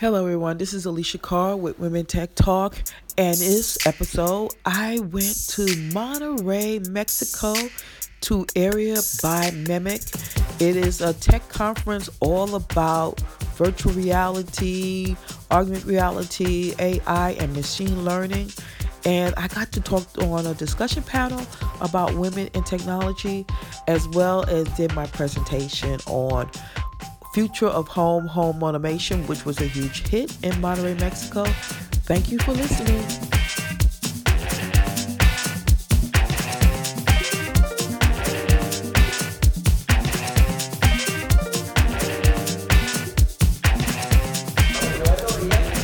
Hello, everyone. This is Alicia Carr with Women Tech Talk, and this episode I went to Monterrey, Mexico, to Area by Mimic. It is a tech conference all about virtual reality, augmented reality, AI, and machine learning. And I got to talk on a discussion panel about women in technology, as well as did my presentation on Future of Home Home Automation, which was a huge hit in Monterrey, Mexico. Thank you for listening.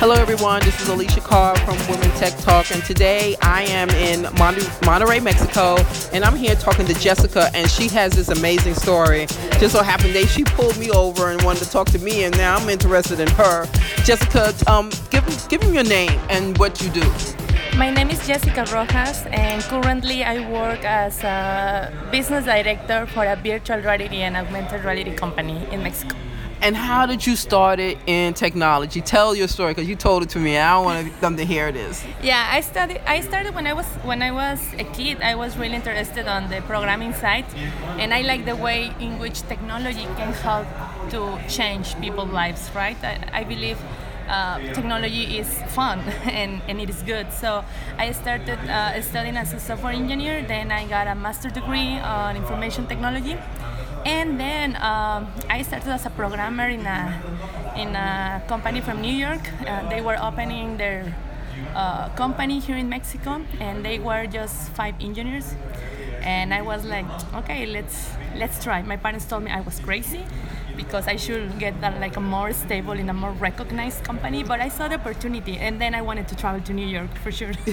Hello, everyone. This is Alicia Carr from Women Tech Talk, and today I am in Mon- Monterrey, Mexico, and I'm here talking to Jessica, and she has this amazing story. Just so happened that she pulled me over and wanted to talk to me, and now I'm interested in her. Jessica, um, give give me your name and what you do. My name is Jessica Rojas, and currently I work as a business director for a virtual reality and augmented reality company in Mexico. And how did you start it in technology? Tell your story because you told it to me. I want them to hear this. Yeah, I started. I started when I was when I was a kid. I was really interested on the programming side, and I like the way in which technology can help to change people's lives. Right? I, I believe. Uh, technology is fun and, and it is good. So I started uh, studying as a software engineer. Then I got a master's degree on information technology and then um, I started as a programmer in a in a company from New York. Uh, they were opening their uh, company here in Mexico, and they were just five engineers. And I was like, okay, let's let's try. My parents told me I was crazy because I should get that like a more stable in a more recognized company. But I saw the opportunity, and then I wanted to travel to New York for sure.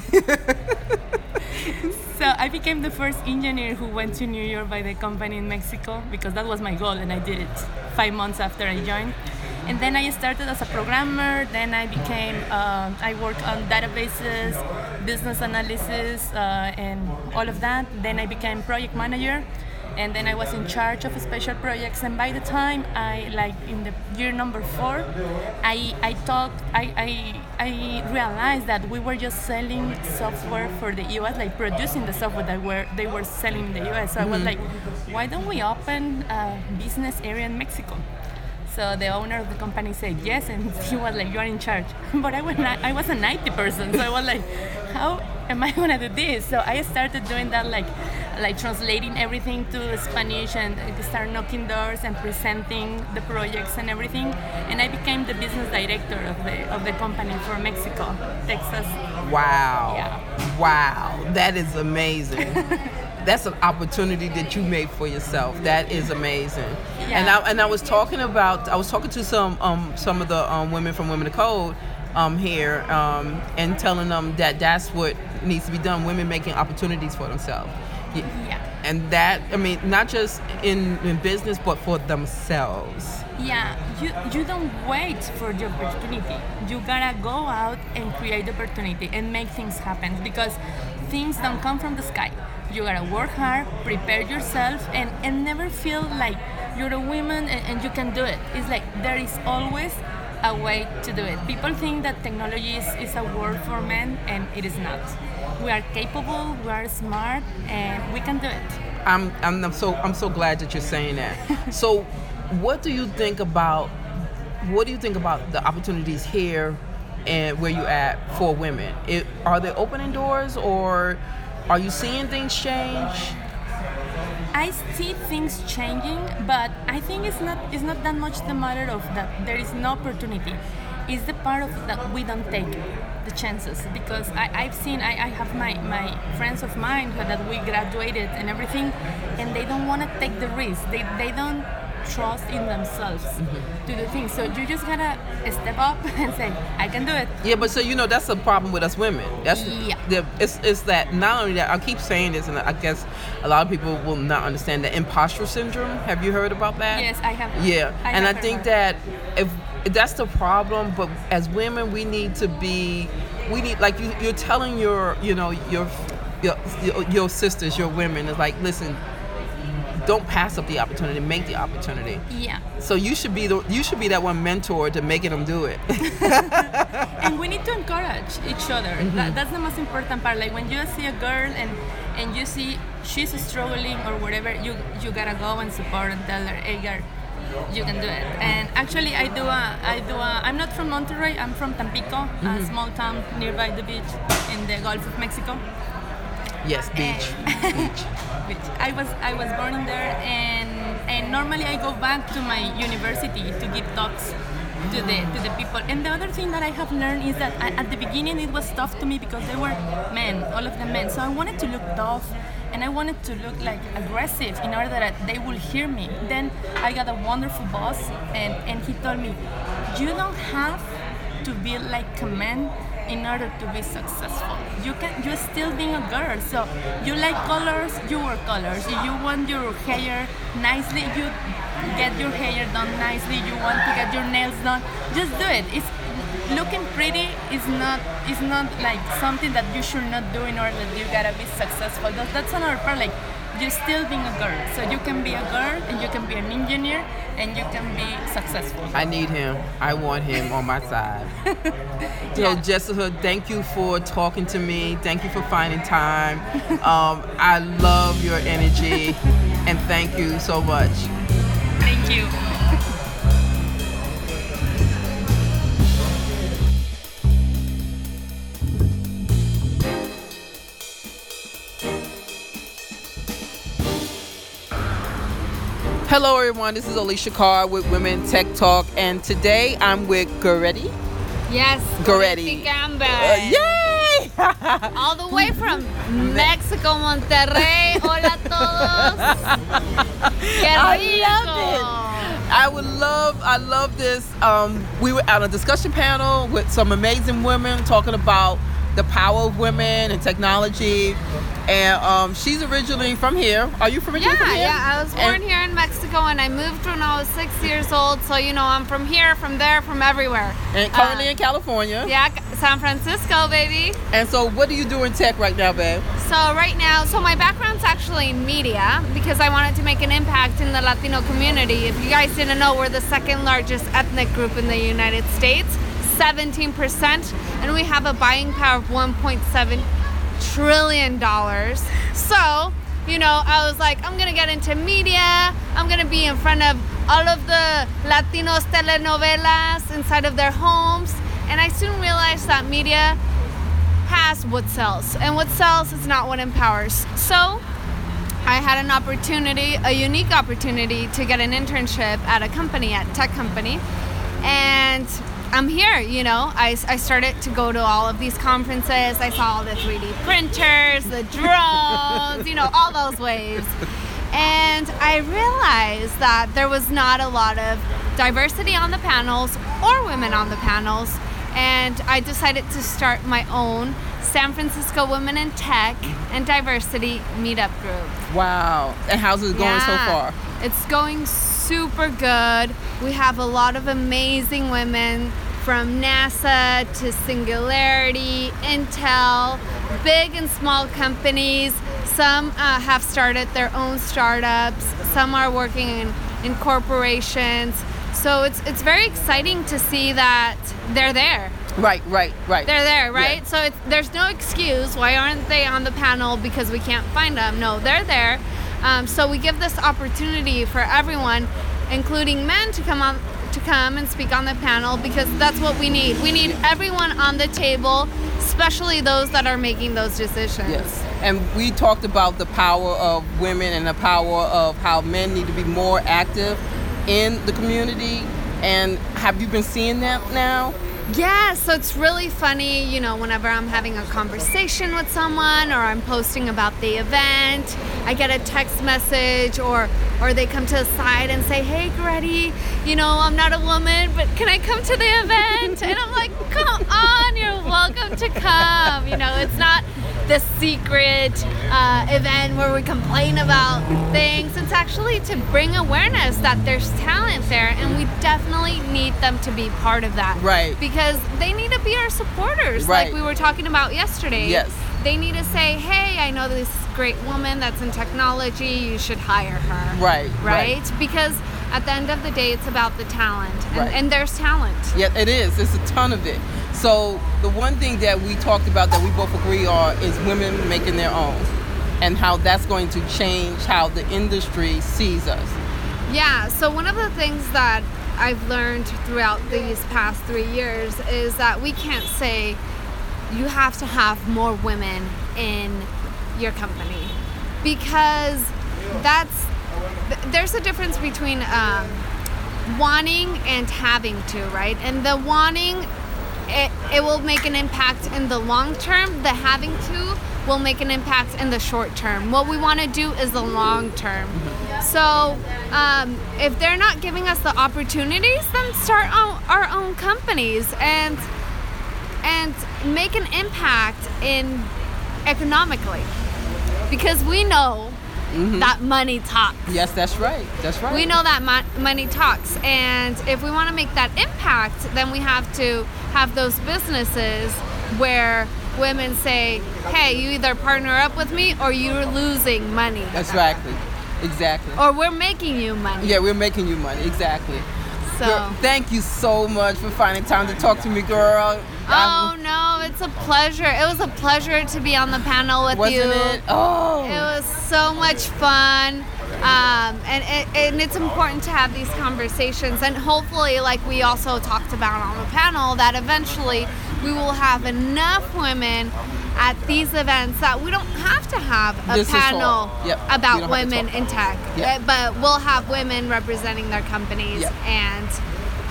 so I became the first engineer who went to New York by the company in Mexico because that was my goal, and I did it five months after I joined. And then I started as a programmer. Then I became uh, I worked on databases, business analysis, uh, and all of that. Then I became project manager and then I was in charge of special projects. And by the time I like in the year number four, I I talked I I, I realized that we were just selling software for the U.S. like producing the software that were they were selling in the U.S. So. I was mm-hmm. like, why don't we open a business area in Mexico? So the owner of the company said yes, and he was like, "You are in charge." But I was not, I was a 90 person, so I was like, "How am I gonna do this?" So I started doing that like like translating everything to Spanish and start knocking doors and presenting the projects and everything. And I became the business director of the of the company for Mexico, Texas. Wow. Yeah. Wow. That is amazing. That's an opportunity that you made for yourself. That is amazing. Yeah. And I and I was talking about I was talking to some um some of the um, women from Women of Code um, here um, and telling them that that's what needs to be done. Women making opportunities for themselves. Yeah. And that, I mean, not just in, in business, but for themselves. Yeah, you, you don't wait for the opportunity. You gotta go out and create the opportunity and make things happen because things don't come from the sky. You gotta work hard, prepare yourself, and, and never feel like you're a woman and, and you can do it. It's like there is always a way to do it. People think that technology is, is a word for men, and it is not. We are capable, we are smart, and we can do it. I'm, I'm, I'm so I'm so glad that you're saying that. so, what do you think about what do you think about the opportunities here and where you at for women? It, are they opening doors, or are you seeing things change? I see things changing, but I think it's not it's not that much the matter of that there is no opportunity. It's the part of that we don't take the chances because I, I've seen I, I have my, my friends of mine that we graduated and everything and they don't want to take the risk. They, they don't trust in themselves mm-hmm. to do things. So you just gotta step up and say, I can do it. Yeah, but so you know that's a problem with us women. That's yeah. The, it's it's that not only that I keep saying this, and I guess a lot of people will not understand the imposter syndrome. Have you heard about that? Yes, I have. Yeah, I and have I think that if that's the problem, but as women, we need to be. We need like you, you're telling your you know your your, your, your sisters, your women is like, listen, don't pass up the opportunity, make the opportunity. Yeah. So you should be the you should be that one mentor to making them do it. and we need to encourage each other. Mm-hmm. That, that's the most important part. Like when you see a girl and and you see she's struggling or whatever, you you gotta go and support and tell her, hey girl, you can do it. And actually, I do a I do a. I'm not from Monterrey. I'm from Tampico, Mm-hmm. a small town nearby the beach in the Gulf of Mexico. yes, beach. beach. beach. I was I was born in there and and normally I go back to my university to give talks to the to the people. And the other thing that I have learned is that I, at the beginning it was tough to me because they were men, all of them men. So I wanted to look tough and I wanted to look like aggressive in order that they will hear me. Then I got a wonderful boss and and he told me, you don't have to be like a man in order to be successful. You can you're still being a girl. So you like colors, you wear colors. You want your hair nicely, you get your hair done nicely. You want to get your nails done, just do it. It's looking pretty is not is not like something that you should not do in order that you gotta be successful. That, that's another part. Like you're still being a girl, so you can be a girl and you can be an engineer and you can be successful. I need him. I want him on my side. So Yeah. Jessica, thank you for talking to me. Thank you for finding time. Um, I love your energy, and thank you so much. Thank you. Hello, everyone. This is Alicia Carr with Women Tech Talk, and today I'm with Goretti. Yes, Goretti. Gamba. Uh, yay! All the way from Mexico, Monterrey. Hola todos. Qué I love it. I would love, I love this. Um, we were at a discussion panel with some amazing women talking about the power of women and technology. And um, she's originally from here. Are you from originally Yeah, from here? yeah. I was born And- here in Mexico and I moved when I was six years old. So, you know, I'm from here, from there, from everywhere. And currently Uh, in California. Yeah, San Francisco, baby. And so, what do you do in tech right now, babe? So right now, so my background's actually in media because I wanted to make an impact in the Latino community. If you guys didn't know, we're the second largest ethnic group in the United States, 17%, and we have a buying power of 1.7 trillion dollars. So, you know, I was like, I'm gonna get into media. I'm gonna be in front of all of the Latinos telenovelas inside of their homes. And I soon realized that media has what sells, and what sells is not what empowers. So, I had an opportunity, a unique opportunity to get an internship at a company, at tech company, and I'm here. You know, I, I started to go to all of these conferences. I saw all the 3D printers, the drones, you know, all those waves. And I realized that there was not a lot of diversity on the panels or women on the panels. And I decided to start my own San Francisco Women in Tech and Diversity Meetup group. Wow. And how's it going so far? It's going super good. We have a lot of amazing women from NASA to Singularity, Intel, big and small companies. Some uh, have started their own startups. Some are working in, in corporations. So it's it's very exciting to see that they're there. Right, right, right. They're there, right? Yeah. So it's, there's no excuse. Why aren't they on the panel because we can't find them? No, they're there. Um, so we give this opportunity for everyone, including men, to come on to come and speak on the panel because that's what we need. We need everyone on the table, especially those that are making those decisions. Yes. And we talked about the power of women and the power of how men need to be more active in the community. And have you been seeing that now? Yeah, so it's really funny, you know, whenever I'm having a conversation with someone or I'm posting about the event, I get a text message or or they come to the side and say, "Hey, Goretti, you know, I'm not a woman, but can I come to the event?" And I'm like, "Come on, you're to come. You know, it's not the secret uh, event where we complain about things. It's actually to bring awareness that there's talent there, and we definitely need them to be part of that. Right. Because they need to be our supporters, Right. like we were talking about yesterday. Yes. They need to say, hey, I know this great woman that's in technology, you should hire her. Right, Right? right. Because at the end of the day, it's about the talent. And, Right. and there's talent. Yeah, it is. There's a ton of it. So the one thing that we talked about that we both agree on is women making their own, and how that's going to change how the industry sees us. Yeah, so one of the things that I've learned throughout these past three years is that we can't say you have to have more women in your company because that's th- there's a difference between um, wanting and having to, right? And the wanting, it, it will make an impact in the long term. The having to will make an impact in the short term. What we want to do is the long term. So um, if they're not giving us the opportunities, then start our, our own companies and and make an impact in economically because we know Mm-hmm. that money talks. Yes, that's right. That's right. We know that mo- money talks, and if we want to make that impact, then we have to have those businesses where women say, "Hey, you either partner up with me, or you're losing money, exactly. Exactly. or we're making you money." Yeah, we're making you money. Exactly. So, Girl, thank you so much for finding time to talk to me, girl. oh no, it's a pleasure. It was a pleasure to be on the panel with wasn't you. it? Oh. It was so much fun. Um, and, it, and it's important to have these conversations. And hopefully, like we also talked about on the panel, that eventually we will have enough women at these events that we don't have to have a This panel. Yep. About don't have to women in tech. Yep. Uh, But we'll have women representing their companies Yep. and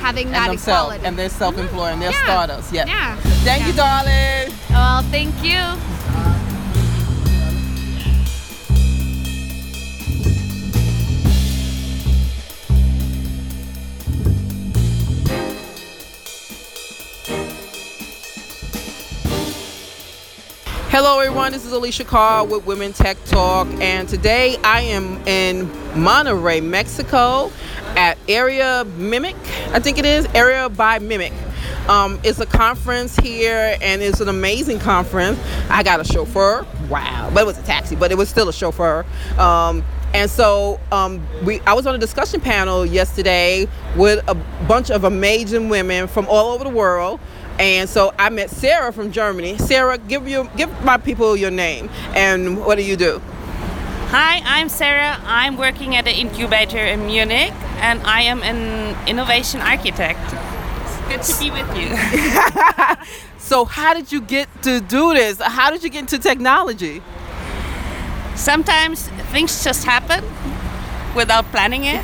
having and that equality. and they're self-employed, and they're Yeah. startups. Yeah. Yeah. Thank you, darling. Well, thank you. Hello, everyone. This is Alicia Carr with Women Tech Talk, and today I am in Monterrey, Mexico, at Area Mimic. I think it is Area by Mimic. Um, it's a conference here, and it's an amazing conference. I got a chauffeur. Wow, but it was a taxi, but it was still a chauffeur. Um, and so um, we, I was on a discussion panel yesterday with a bunch of amazing women from all over the world. And so I met Sarah from Germany. Sarah, give you give my people your name and what do you do? Hi, I'm Sarah. I'm working at the incubator in Munich and I am an innovation architect. It's good to be with you. So how did you get to do this? How did you get into technology? Sometimes things just happen without planning it.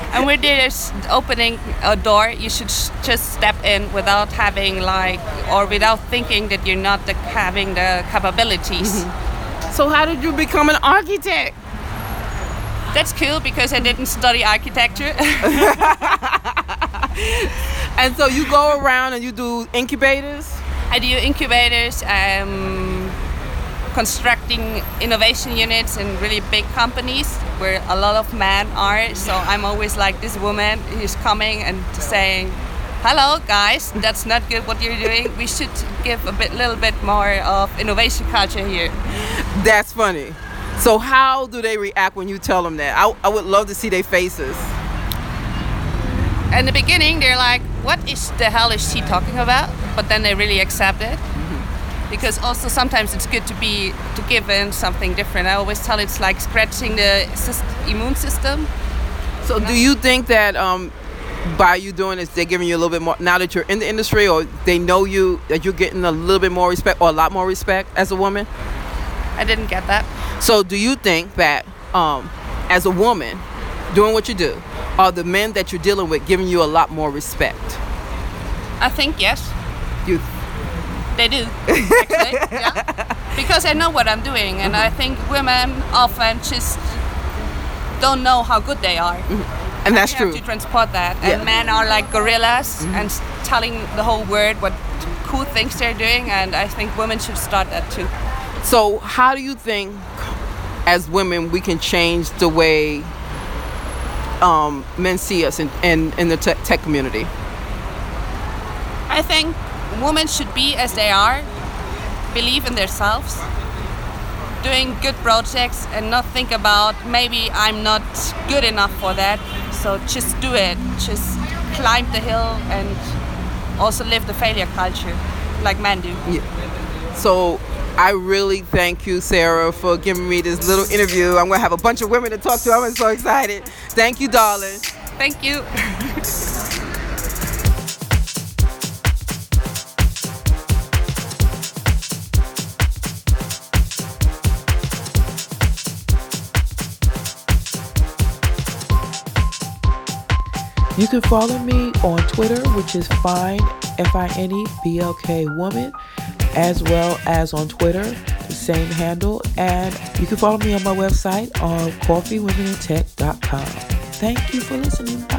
and when there's opening a door, you should just step in without having like, or without thinking that you're not the, having the capabilities. So how did you become an architect? That's cool because I didn't study architecture. And so you go around and you do incubators? I do incubators, um, constructing innovation units in really big companies where a lot of men are. So I'm always like this woman who's coming and saying, "Hello, guys, that's not good what you're doing. We should give a bit, little bit more of innovation culture here." That's funny. So how do they react when you tell them that? I, I would love to see their faces. In the beginning, they're like, "What is the hell is she talking about?" But then they really accept it. Because also sometimes it's good to be to give in something different. I always tell it's like scratching the sys- immune system. So do you think that um, by you doing this, they're giving you a little bit more now that you're in the industry, or they know you that you're getting a little bit more respect or a lot more respect as a woman? I didn't get that. So do you think that um, as a woman doing what you do, are the men that you're dealing with giving you a lot more respect? I think yes, You they do. Actually, yeah. Because I know what I'm doing, and I mm-hmm. think women often just don't know how good they are. Mm-hmm. And that's true. have to transport that. Yeah. And men are like gorillas mm-hmm. and telling the whole world what cool things they're doing. And I think women should start that too. So, how do you think, as women, we can change the way um, men see us in, in, in the tech, tech community? I think women should be as they are, believe in themselves, doing good projects, and not think about maybe I'm not good enough for that. So just do it. Just climb the hill and also live the failure culture like men do. Yeah. So, I really thank you, Sarah, for giving me this little interview. I'm going to have a bunch of women to talk to. I'm so excited. Thank you, darling. Thank you. You can follow me on Twitter, which is fine F I N E B L K woman, as well as on Twitter, the same handle. And you can follow me on my website um, on coffeewomenintech.com. Thank you for listening.